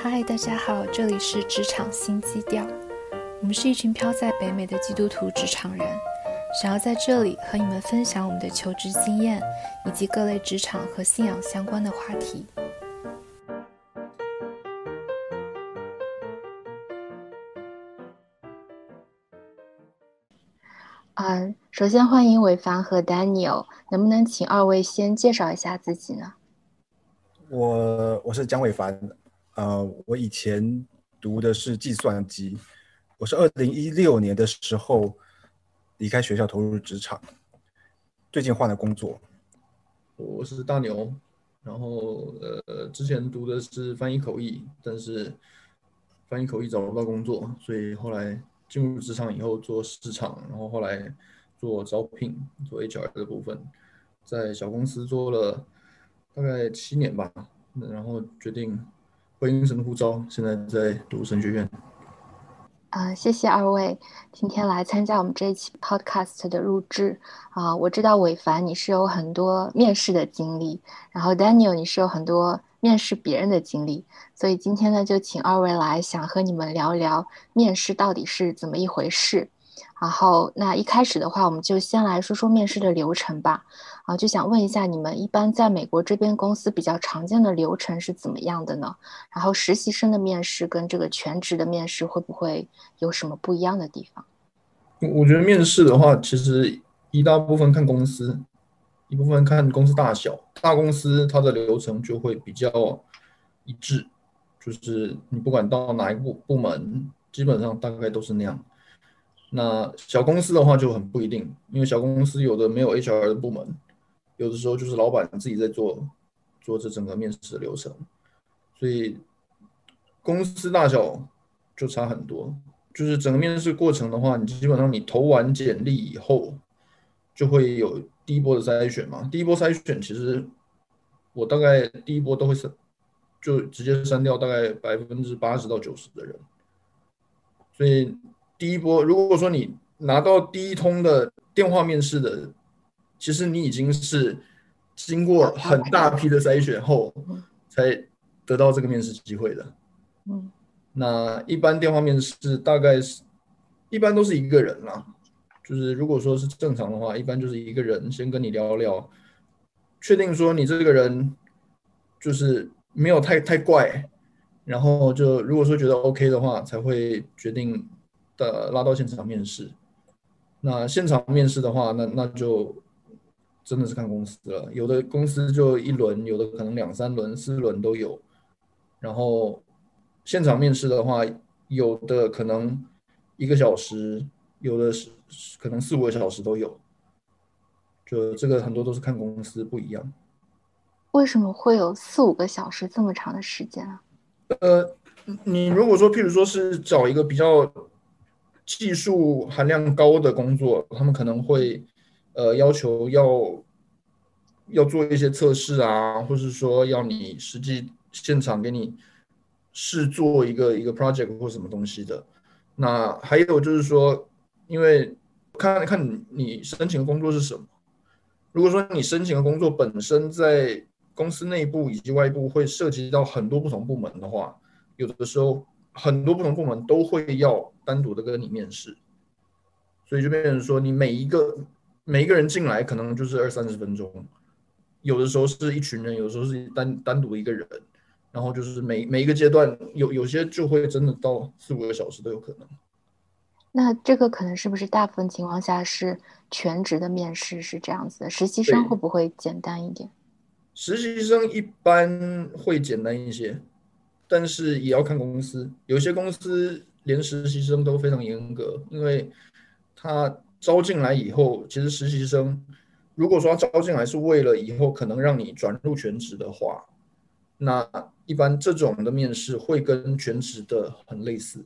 嗨，大家好，这里是职场新基调。我们是一群飘在北美的基督徒职场人，想要在这里和你们分享我们的求职经验，以及各类职场和信仰相关的话题。嗯，首先欢迎伟凡和 Daniel，能不能请二位先介绍一下自己呢？我我是蒋伟凡，呃，我以前读的是计算机，我是二零一六年的时候离开学校投入职场，最近换了工作。我是大牛，然后呃，之前读的是翻译口译，但是翻译口译找不到工作，所以后来。进入职场以后做市场，然后后来做招聘，做 HR 的部分，在小公司做了大概七年吧，然后决定回应神呼召，现在在读神学院。啊，谢谢二位今天来参加我们这一期 Podcast 的录制啊。我知道伟凡你是有很多面试的经历，然后 Daniel 你是有很多。面试别人的经历，所以今天呢，就请二位来，想和你们聊聊面试到底是怎么一回事。然后，那一开始的话，我们就先来说说面试的流程吧。啊，就想问一下，你们一般在美国这边公司比较常见的流程是怎么样的呢？然后，实习生的面试跟这个全职的面试会不会有什么不一样的地方？我觉得面试的话，其实一大部分看公司。一部分看公司大小，大公司它的流程就会比较一致，就是你不管到哪一部部门，基本上大概都是那样。那小公司的话就很不一定，因为小公司有的没有 HR 的部门，有的时候就是老板自己在做做这整个面试的流程，所以公司大小就差很多。就是整个面试过程的话，你基本上你投完简历以后，就会有。第一波的筛选嘛，第一波筛选其实我大概第一波都会删，就直接删掉大概百分之八十到九十的人。所以第一波，如果说你拿到第一通的电话面试的，其实你已经是经过很大批的筛选后才得到这个面试机会的。嗯，那一般电话面试大概是一般都是一个人啦。就是如果说是正常的话，一般就是一个人先跟你聊聊，确定说你这个人就是没有太太怪，然后就如果说觉得 OK 的话，才会决定的拉到现场面试。那现场面试的话，那那就真的是看公司了，有的公司就一轮，有的可能两三轮、四轮都有。然后现场面试的话，有的可能一个小时，有的是。可能四五个小时都有，就这个很多都是看公司不一样。为什么会有四五个小时这么长的时间啊？呃，你如果说譬如说是找一个比较技术含量高的工作，他们可能会呃要求要要做一些测试啊，或是说要你实际现场给你试做一个一个 project 或什么东西的。那还有就是说。因为看看你申请的工作是什么。如果说你申请的工作本身在公司内部以及外部会涉及到很多不同部门的话，有的时候很多不同部门都会要单独的跟你面试，所以就变成说你每一个每一个人进来可能就是二三十分钟，有的时候是一群人，有的时候是单单独一个人，然后就是每每一个阶段有有些就会真的到四五个小时都有可能。那这个可能是不是大部分情况下是全职的面试是这样子的？实习生会不会简单一点？实习生一般会简单一些，但是也要看公司。有些公司连实习生都非常严格，因为他招进来以后，其实实习生如果说招进来是为了以后可能让你转入全职的话，那一般这种的面试会跟全职的很类似。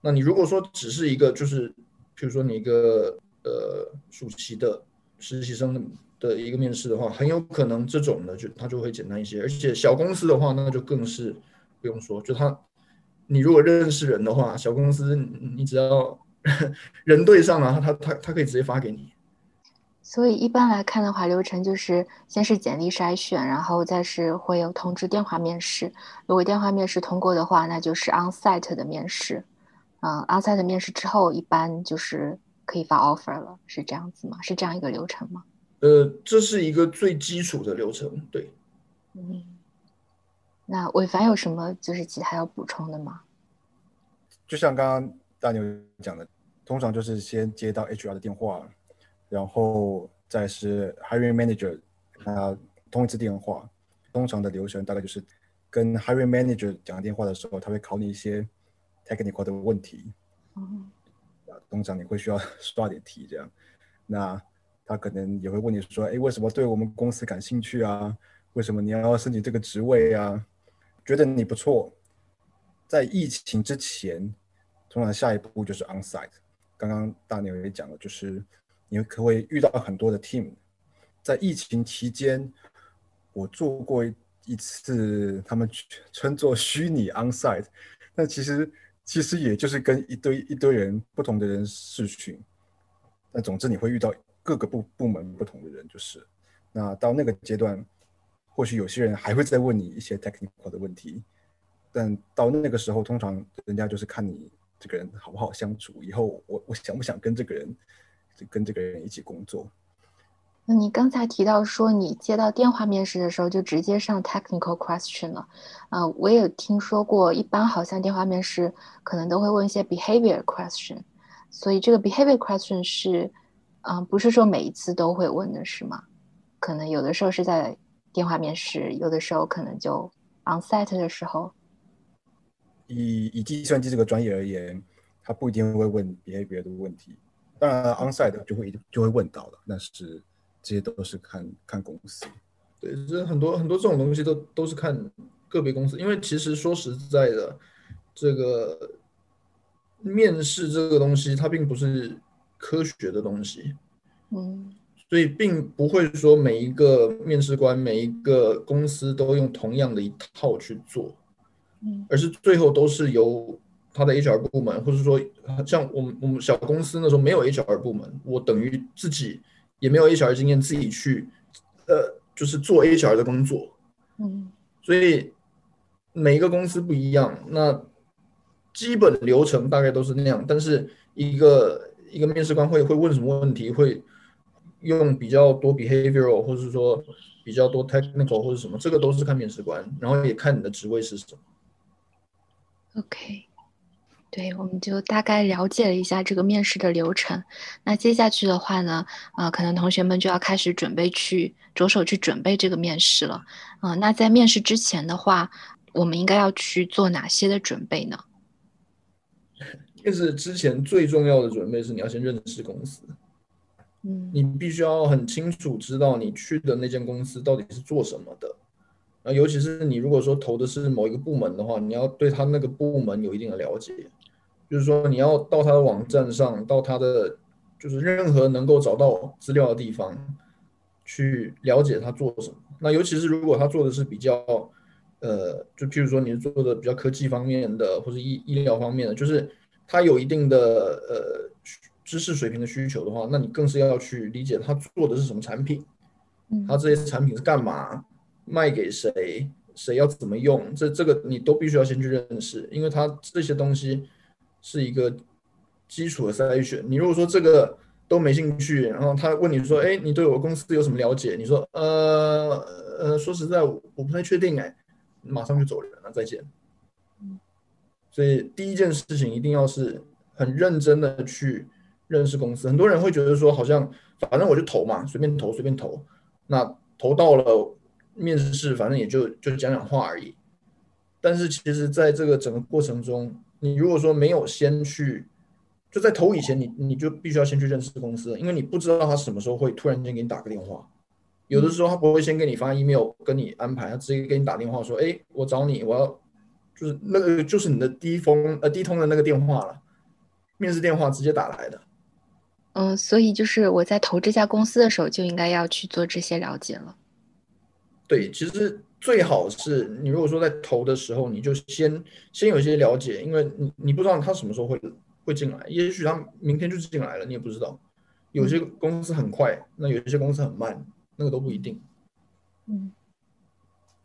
那你如果说只是一个，就是，比如说你一个呃暑期的实习生的一个面试的话，很有可能这种的就他就会简单一些，而且小公司的话，那就更是不用说，就他你如果认识人的话，小公司你只要 人对上了，他他他可以直接发给你。所以一般来看的话，流程就是先是简历筛选，然后再是会有通知电话面试。如果电话面试通过的话，那就是 onsite 的面试。嗯，onsite 面试之后，一般就是可以发 offer 了，是这样子吗？是这样一个流程吗？呃，这是一个最基础的流程，对。嗯，那伟凡有什么就是其他要补充的吗？就像刚刚大牛讲的，通常就是先接到 HR 的电话。然后再是 hiring manager，他通一次电话，通常的流程大概就是跟 hiring manager 讲电话的时候，他会考你一些 technical 的问题，嗯，通常你会需要刷点题这样，那他可能也会问你说，哎，为什么对我们公司感兴趣啊？为什么你要申请这个职位啊？觉得你不错，在疫情之前，通常下一步就是 onsite，刚刚大牛也讲了，就是。你可会遇到很多的 team，在疫情期间，我做过一次，他们称作虚拟 onsite，那其实其实也就是跟一堆一堆人不同的人试训，那总之你会遇到各个部部门不同的人，就是那到那个阶段，或许有些人还会再问你一些 technical 的问题，但到那个时候，通常人家就是看你这个人好不好相处，以后我我想不想跟这个人。跟这个人一起工作。那你刚才提到说，你接到电话面试的时候就直接上 technical question 了。啊，我也听说过，一般好像电话面试可能都会问一些 behavior question。所以这个 behavior question 是，嗯，不是说每一次都会问的是吗？可能有的时候是在电话面试，有的时候可能就 onsite 的时候。以以计算机这个专业而言，他不一定会问 behavior 的问题。当然，onsite 就会就会问到了，但是这些都是看看公司。对，这很多很多这种东西都都是看个别公司，因为其实说实在的，这个面试这个东西它并不是科学的东西，嗯，所以并不会说每一个面试官每一个公司都用同样的一套去做，嗯，而是最后都是由。他的 HR 部门，或者说像我们我们小公司那时候没有 HR 部门，我等于自己也没有 HR 经验，自己去呃就是做 HR 的工作，嗯，所以每一个公司不一样，那基本流程大概都是那样，但是一个一个面试官会会问什么问题，会用比较多 behavioral，或者是说比较多 technical 或者什么，这个都是看面试官，然后也看你的职位是什么。OK。对，我们就大概了解了一下这个面试的流程。那接下去的话呢，呃，可能同学们就要开始准备去着手去准备这个面试了。啊，那在面试之前的话，我们应该要去做哪些的准备呢？面 试之前最重要的准备是你要先认识公司。嗯，你必须要很清楚知道你去的那间公司到底是做什么的。啊，尤其是你如果说投的是某一个部门的话，你要对他那个部门有一定的了解。就是说，你要到他的网站上，到他的就是任何能够找到资料的地方，去了解他做什么。那尤其是如果他做的是比较，呃，就譬如说你是做的比较科技方面的，或者医医疗方面的，就是他有一定的呃知识水平的需求的话，那你更是要去理解他做的是什么产品，他这些产品是干嘛，卖给谁，谁要怎么用，这这个你都必须要先去认识，因为他这些东西。是一个基础的筛选。你如果说这个都没兴趣，然后他问你说：“哎，你对我公司有什么了解？”你说：“呃呃，说实在，我不太确定。”哎，马上就走人了，再见。所以第一件事情一定要是很认真的去认识公司。很多人会觉得说，好像反正我就投嘛，随便投随便投。那投到了面试，反正也就就讲讲话而已。但是其实在这个整个过程中，你如果说没有先去，就在投以前，你你就必须要先去认识公司，因为你不知道他什么时候会突然间给你打个电话。有的时候他不会先给你发 email 跟你安排，他直接给你打电话说：“哎，我找你，我要就是那个就是你的第一封呃第一通的那个电话了，面试电话直接打来的。”嗯，所以就是我在投这家公司的时候就应该要去做这些了解了。对，其实。最好是你如果说在投的时候，你就先先有一些了解，因为你你不知道他什么时候会会进来，也许他明天就进来了，你也不知道。有些公司很快，那有一些公司很慢，那个都不一定。嗯，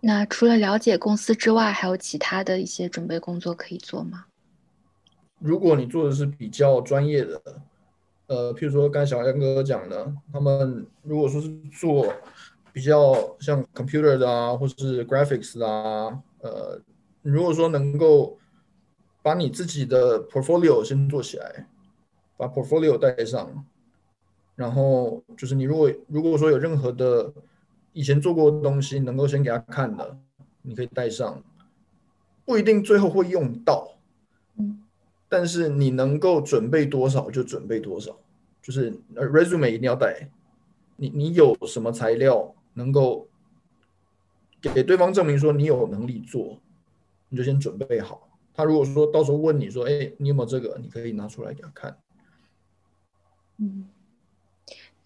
那除了了解公司之外，还有其他的一些准备工作可以做吗？如果你做的是比较专业的，呃，譬如说刚才小杨哥哥讲的，他们如果说是做比较像 computer 的啊，或者是 graphics 啊，呃，如果说能够把你自己的 portfolio 先做起来，把 portfolio 带上，然后就是你如果如果说有任何的以前做过的东西，能够先给他看的，你可以带上，不一定最后会用到。但是你能够准备多少就准备多少，就是 resume 一定要带，你你有什么材料能够给对方证明说你有能力做，你就先准备好。他如果说到时候问你说，哎，你有没有这个，你可以拿出来给他看。嗯，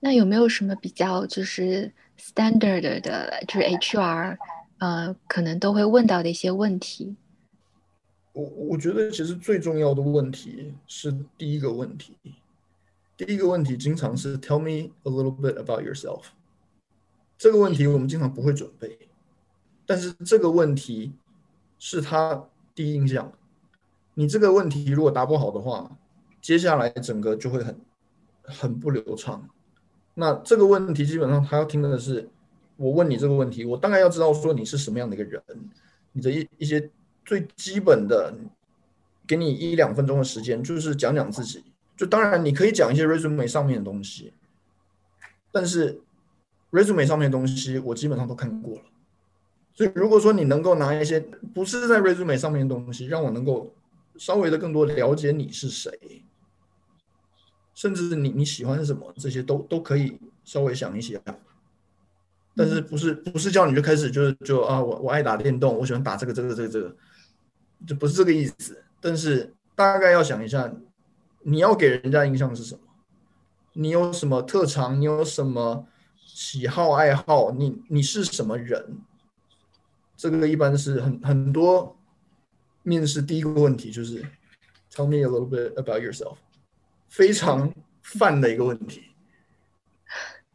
那有没有什么比较就是 standard 的，就是 HR 呃可能都会问到的一些问题？我我觉得其实最重要的问题是第一个问题，第一个问题经常是 Tell me a little bit about yourself。这个问题我们经常不会准备，但是这个问题是他第一印象。你这个问题如果答不好的话，接下来整个就会很很不流畅。那这个问题基本上他要听的是，我问你这个问题，我大概要知道说你是什么样的一个人，你的一一些。最基本的，给你一两分钟的时间，就是讲讲自己。就当然你可以讲一些 resume 上面的东西，但是 resume 上面的东西我基本上都看过了。所以如果说你能够拿一些不是在 resume 上面的东西，让我能够稍微的更多了解你是谁，甚至你你喜欢什么，这些都都可以稍微想一想。但是不是不是叫你就开始就是就啊我我爱打电动，我喜欢打这个这个这个这个。就不是这个意思，但是大概要想一下，你要给人家印象是什么？你有什么特长？你有什么喜好爱好？你你是什么人？这个一般是很很多面试第一个问题就是 Tell me a little bit about yourself，非常泛的一个问题，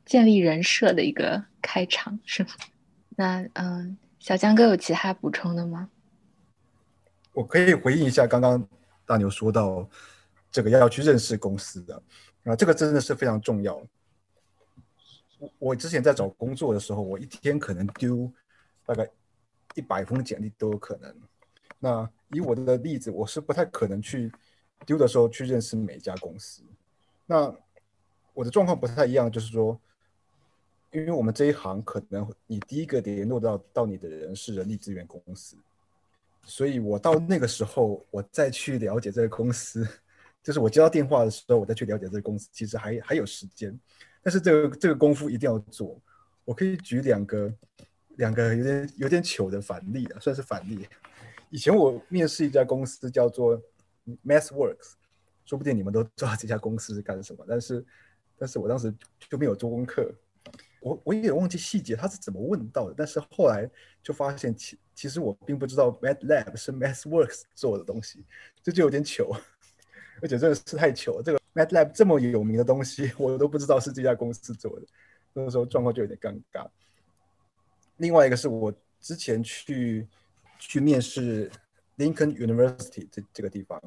建立人设的一个开场是吗？那嗯，小江哥有其他补充的吗？我可以回应一下刚刚大牛说到这个要去认识公司的啊，这个真的是非常重要。我之前在找工作的时候，我一天可能丢大概一百封简历都有可能。那以我的例子，我是不太可能去丢的时候去认识每一家公司。那我的状况不太一样，就是说，因为我们这一行可能你第一个联络到到你的人是人力资源公司。所以，我到那个时候，我再去了解这个公司，就是我接到电话的时候，我再去了解这个公司，其实还还有时间。但是，这个这个功夫一定要做。我可以举两个两个有点有点糗的反例啊，算是反例。以前我面试一家公司叫做 MathWorks，说不定你们都知道这家公司是干什么，但是但是我当时就没有做功课。我我有点忘记细节，他是怎么问到的。但是后来就发现，其其实我并不知道 MATLAB 是 MathWorks 做的东西，这就有点糗，而且真的是太糗了。这个 Matlab 这么有名的东西，我都不知道是这家公司做的，那个时候状况就有点尴尬。另外一个是我之前去去面试 Lincoln University 这这个地方，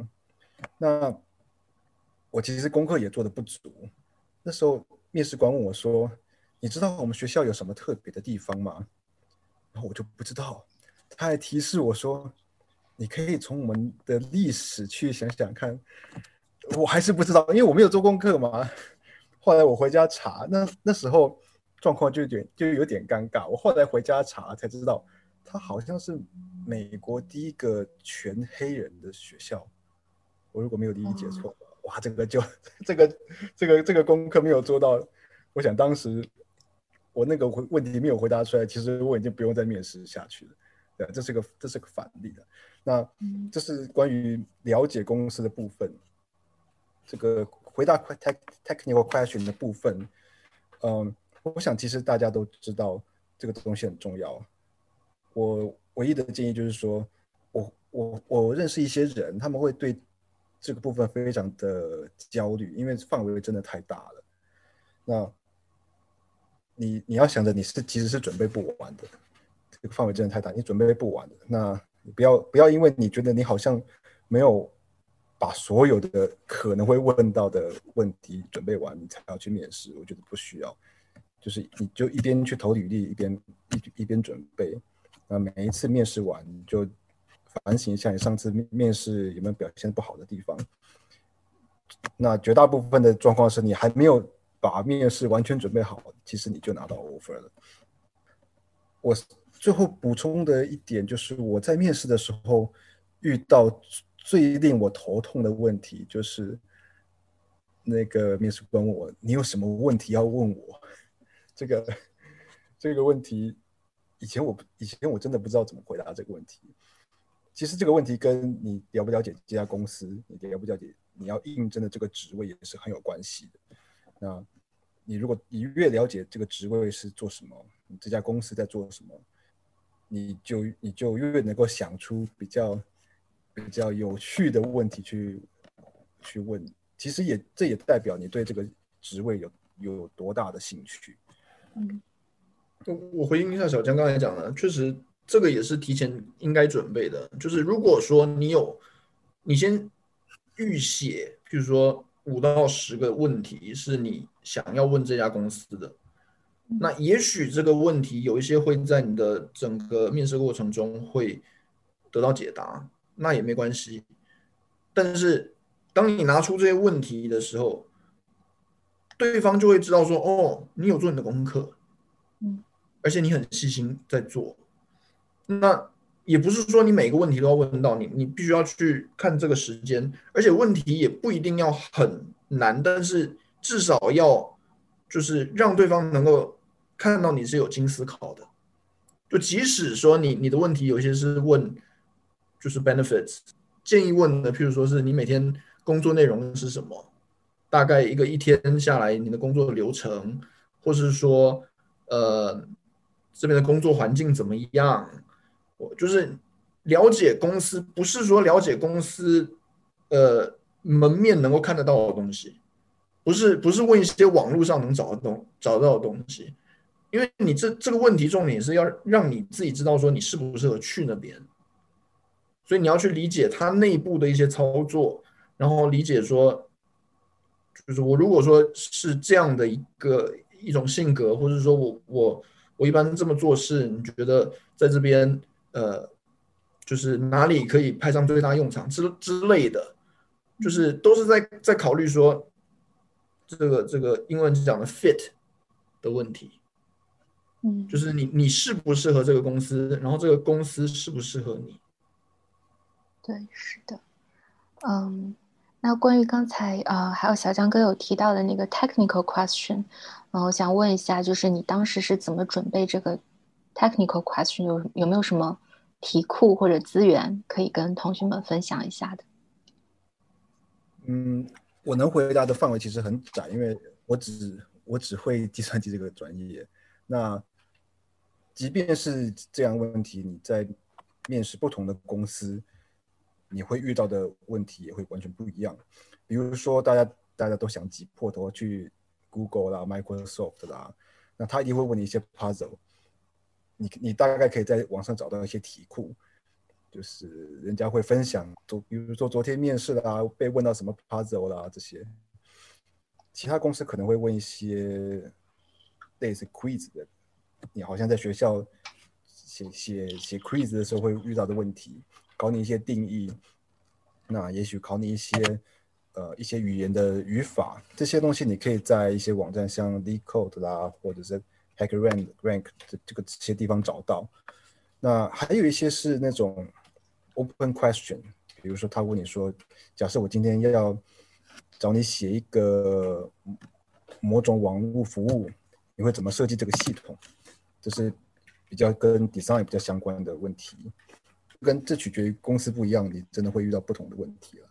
那我其实功课也做的不足。那时候面试官问我说。你知道我们学校有什么特别的地方吗？然后我就不知道，他还提示我说，你可以从我们的历史去想想看。我还是不知道，因为我没有做功课嘛。后来我回家查，那那时候状况就有点就有点尴尬。我后来回家查才知道，他好像是美国第一个全黑人的学校。我如果没有理解错，哇，这个就这个这个这个功课没有做到。我想当时。我那个问题没有回答出来，其实我已经不用再面试下去了。对，这是个这是个反例的。那这是关于了解公司的部分。这个回答 technical question 的部分，嗯，我想其实大家都知道这个东西很重要。我唯一的建议就是说，我我我认识一些人，他们会对这个部分非常的焦虑，因为范围真的太大了。那你你要想着你是其实是准备不完的，这个范围真的太大，你准备不完的。那你不要不要因为你觉得你好像没有把所有的可能会问到的问题准备完，你才要去面试。我觉得不需要，就是你就一边去投履历，一边一一边准备。那每一次面试完，你就反省一下你上次面面试有没有表现不好的地方。那绝大部分的状况是你还没有把面试完全准备好，其实你就拿到 offer 了。我最后补充的一点就是，我在面试的时候遇到最令我头痛的问题，就是那个面试官问我：“你有什么问题要问我？”这个这个问题，以前我以前我真的不知道怎么回答这个问题。其实这个问题跟你了不了解这家公司，你了不了解。你要应征的这个职位也是很有关系的。那你如果你越了解这个职位是做什么，这家公司在做什么，你就你就越能够想出比较比较有趣的问题去去问。其实也这也代表你对这个职位有有多大的兴趣。嗯，我我回应一下小江刚才讲的，确实这个也是提前应该准备的。就是如果说你有，你先。预写，譬如说五到十个问题是你想要问这家公司的，那也许这个问题有一些会在你的整个面试过程中会得到解答，那也没关系。但是当你拿出这些问题的时候，对方就会知道说，哦，你有做你的功课，嗯，而且你很细心在做，那。也不是说你每个问题都要问到你，你必须要去看这个时间，而且问题也不一定要很难，但是至少要就是让对方能够看到你是有经思考的。就即使说你你的问题有些是问就是 benefits 建议问的，譬如说是你每天工作内容是什么，大概一个一天下来你的工作流程，或是说呃这边的工作环境怎么样。我就是了解公司，不是说了解公司，呃，门面能够看得到的东西，不是不是问一些网络上能找的东找到的东西，因为你这这个问题重点是要让你自己知道说你适不适合去那边，所以你要去理解它内部的一些操作，然后理解说，就是我如果说是这样的一个一种性格，或者说我我我一般这么做事，你觉得在这边。呃，就是哪里可以派上最大用场之之类的，就是都是在在考虑说，这个这个英文讲的 fit 的问题，嗯，就是你你适不适合这个公司，然后这个公司适不适合你？对，是的，嗯，那关于刚才呃还有小江哥有提到的那个 technical question，嗯，我想问一下，就是你当时是怎么准备这个？Technical question 有有没有什么题库或者资源可以跟同学们分享一下的？嗯，我能回答的范围其实很窄，因为我只我只会计算机这个专业。那即便是这样问题，你在面试不同的公司，你会遇到的问题也会完全不一样。比如说，大家大家都想挤破头去 Google 啦、Microsoft 啦，那他一定会问你一些 puzzle。你你大概可以在网上找到一些题库，就是人家会分享，昨比如说昨天面试啦，被问到什么 puzzle 啦这些。其他公司可能会问一些类似 quiz 的，你好像在学校写写写 quiz 的时候会遇到的问题，考你一些定义。那也许考你一些呃一些语言的语法，这些东西你可以在一些网站像 Decode 啦，或者是。HackerRank、Rank 这这个这些地方找到，那还有一些是那种 Open Question，比如说他问你说，假设我今天要找你写一个某种网络服务，你会怎么设计这个系统？这是比较跟 Design 比较相关的问题，跟这取决于公司不一样，你真的会遇到不同的问题了。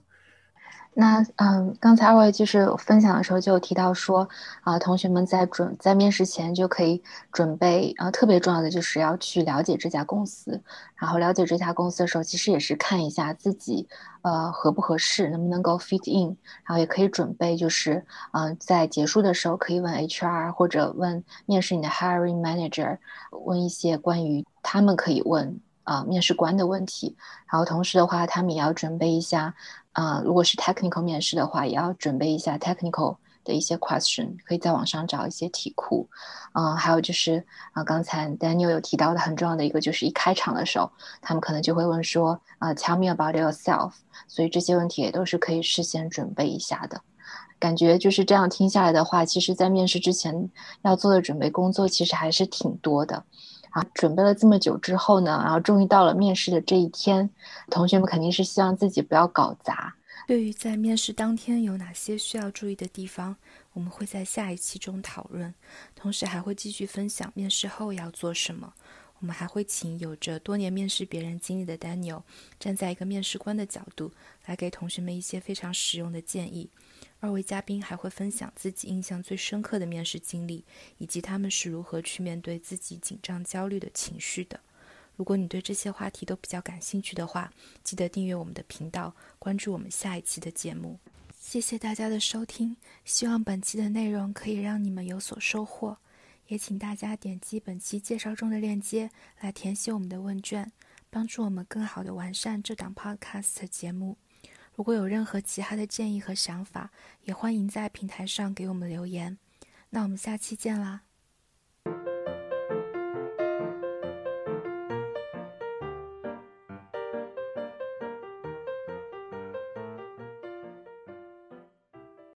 那嗯，刚才二位就是分享的时候就有提到说，啊，同学们在准在面试前就可以准备，啊，特别重要的就是要去了解这家公司，然后了解这家公司的时候，其实也是看一下自己，呃，合不合适，能不能够 fit in，然后也可以准备就是，嗯，在结束的时候可以问 HR 或者问面试你的 hiring manager，问一些关于他们可以问。啊，面试官的问题，然后同时的话，他们也要准备一下，啊，如果是 technical 面试的话，也要准备一下 technical 的一些 question，可以在网上找一些题库，啊，还有就是啊，刚才 Daniel 有提到的很重要的一个，就是一开场的时候，他们可能就会问说，啊，tell me about yourself，所以这些问题也都是可以事先准备一下的。感觉就是这样听下来的话，其实在面试之前要做的准备工作其实还是挺多的。准备了这么久之后呢，然后终于到了面试的这一天，同学们肯定是希望自己不要搞砸。对于在面试当天有哪些需要注意的地方，我们会在下一期中讨论，同时还会继续分享面试后要做什么。我们还会请有着多年面试别人经历的 Daniel，站在一个面试官的角度，来给同学们一些非常实用的建议。二位嘉宾还会分享自己印象最深刻的面试经历，以及他们是如何去面对自己紧张、焦虑的情绪的。如果你对这些话题都比较感兴趣的话，记得订阅我们的频道，关注我们下一期的节目。谢谢大家的收听，希望本期的内容可以让你们有所收获。也请大家点击本期介绍中的链接来填写我们的问卷，帮助我们更好的完善这档 Podcast 节目。如果有任何其他的建议和想法，也欢迎在平台上给我们留言。那我们下期见啦！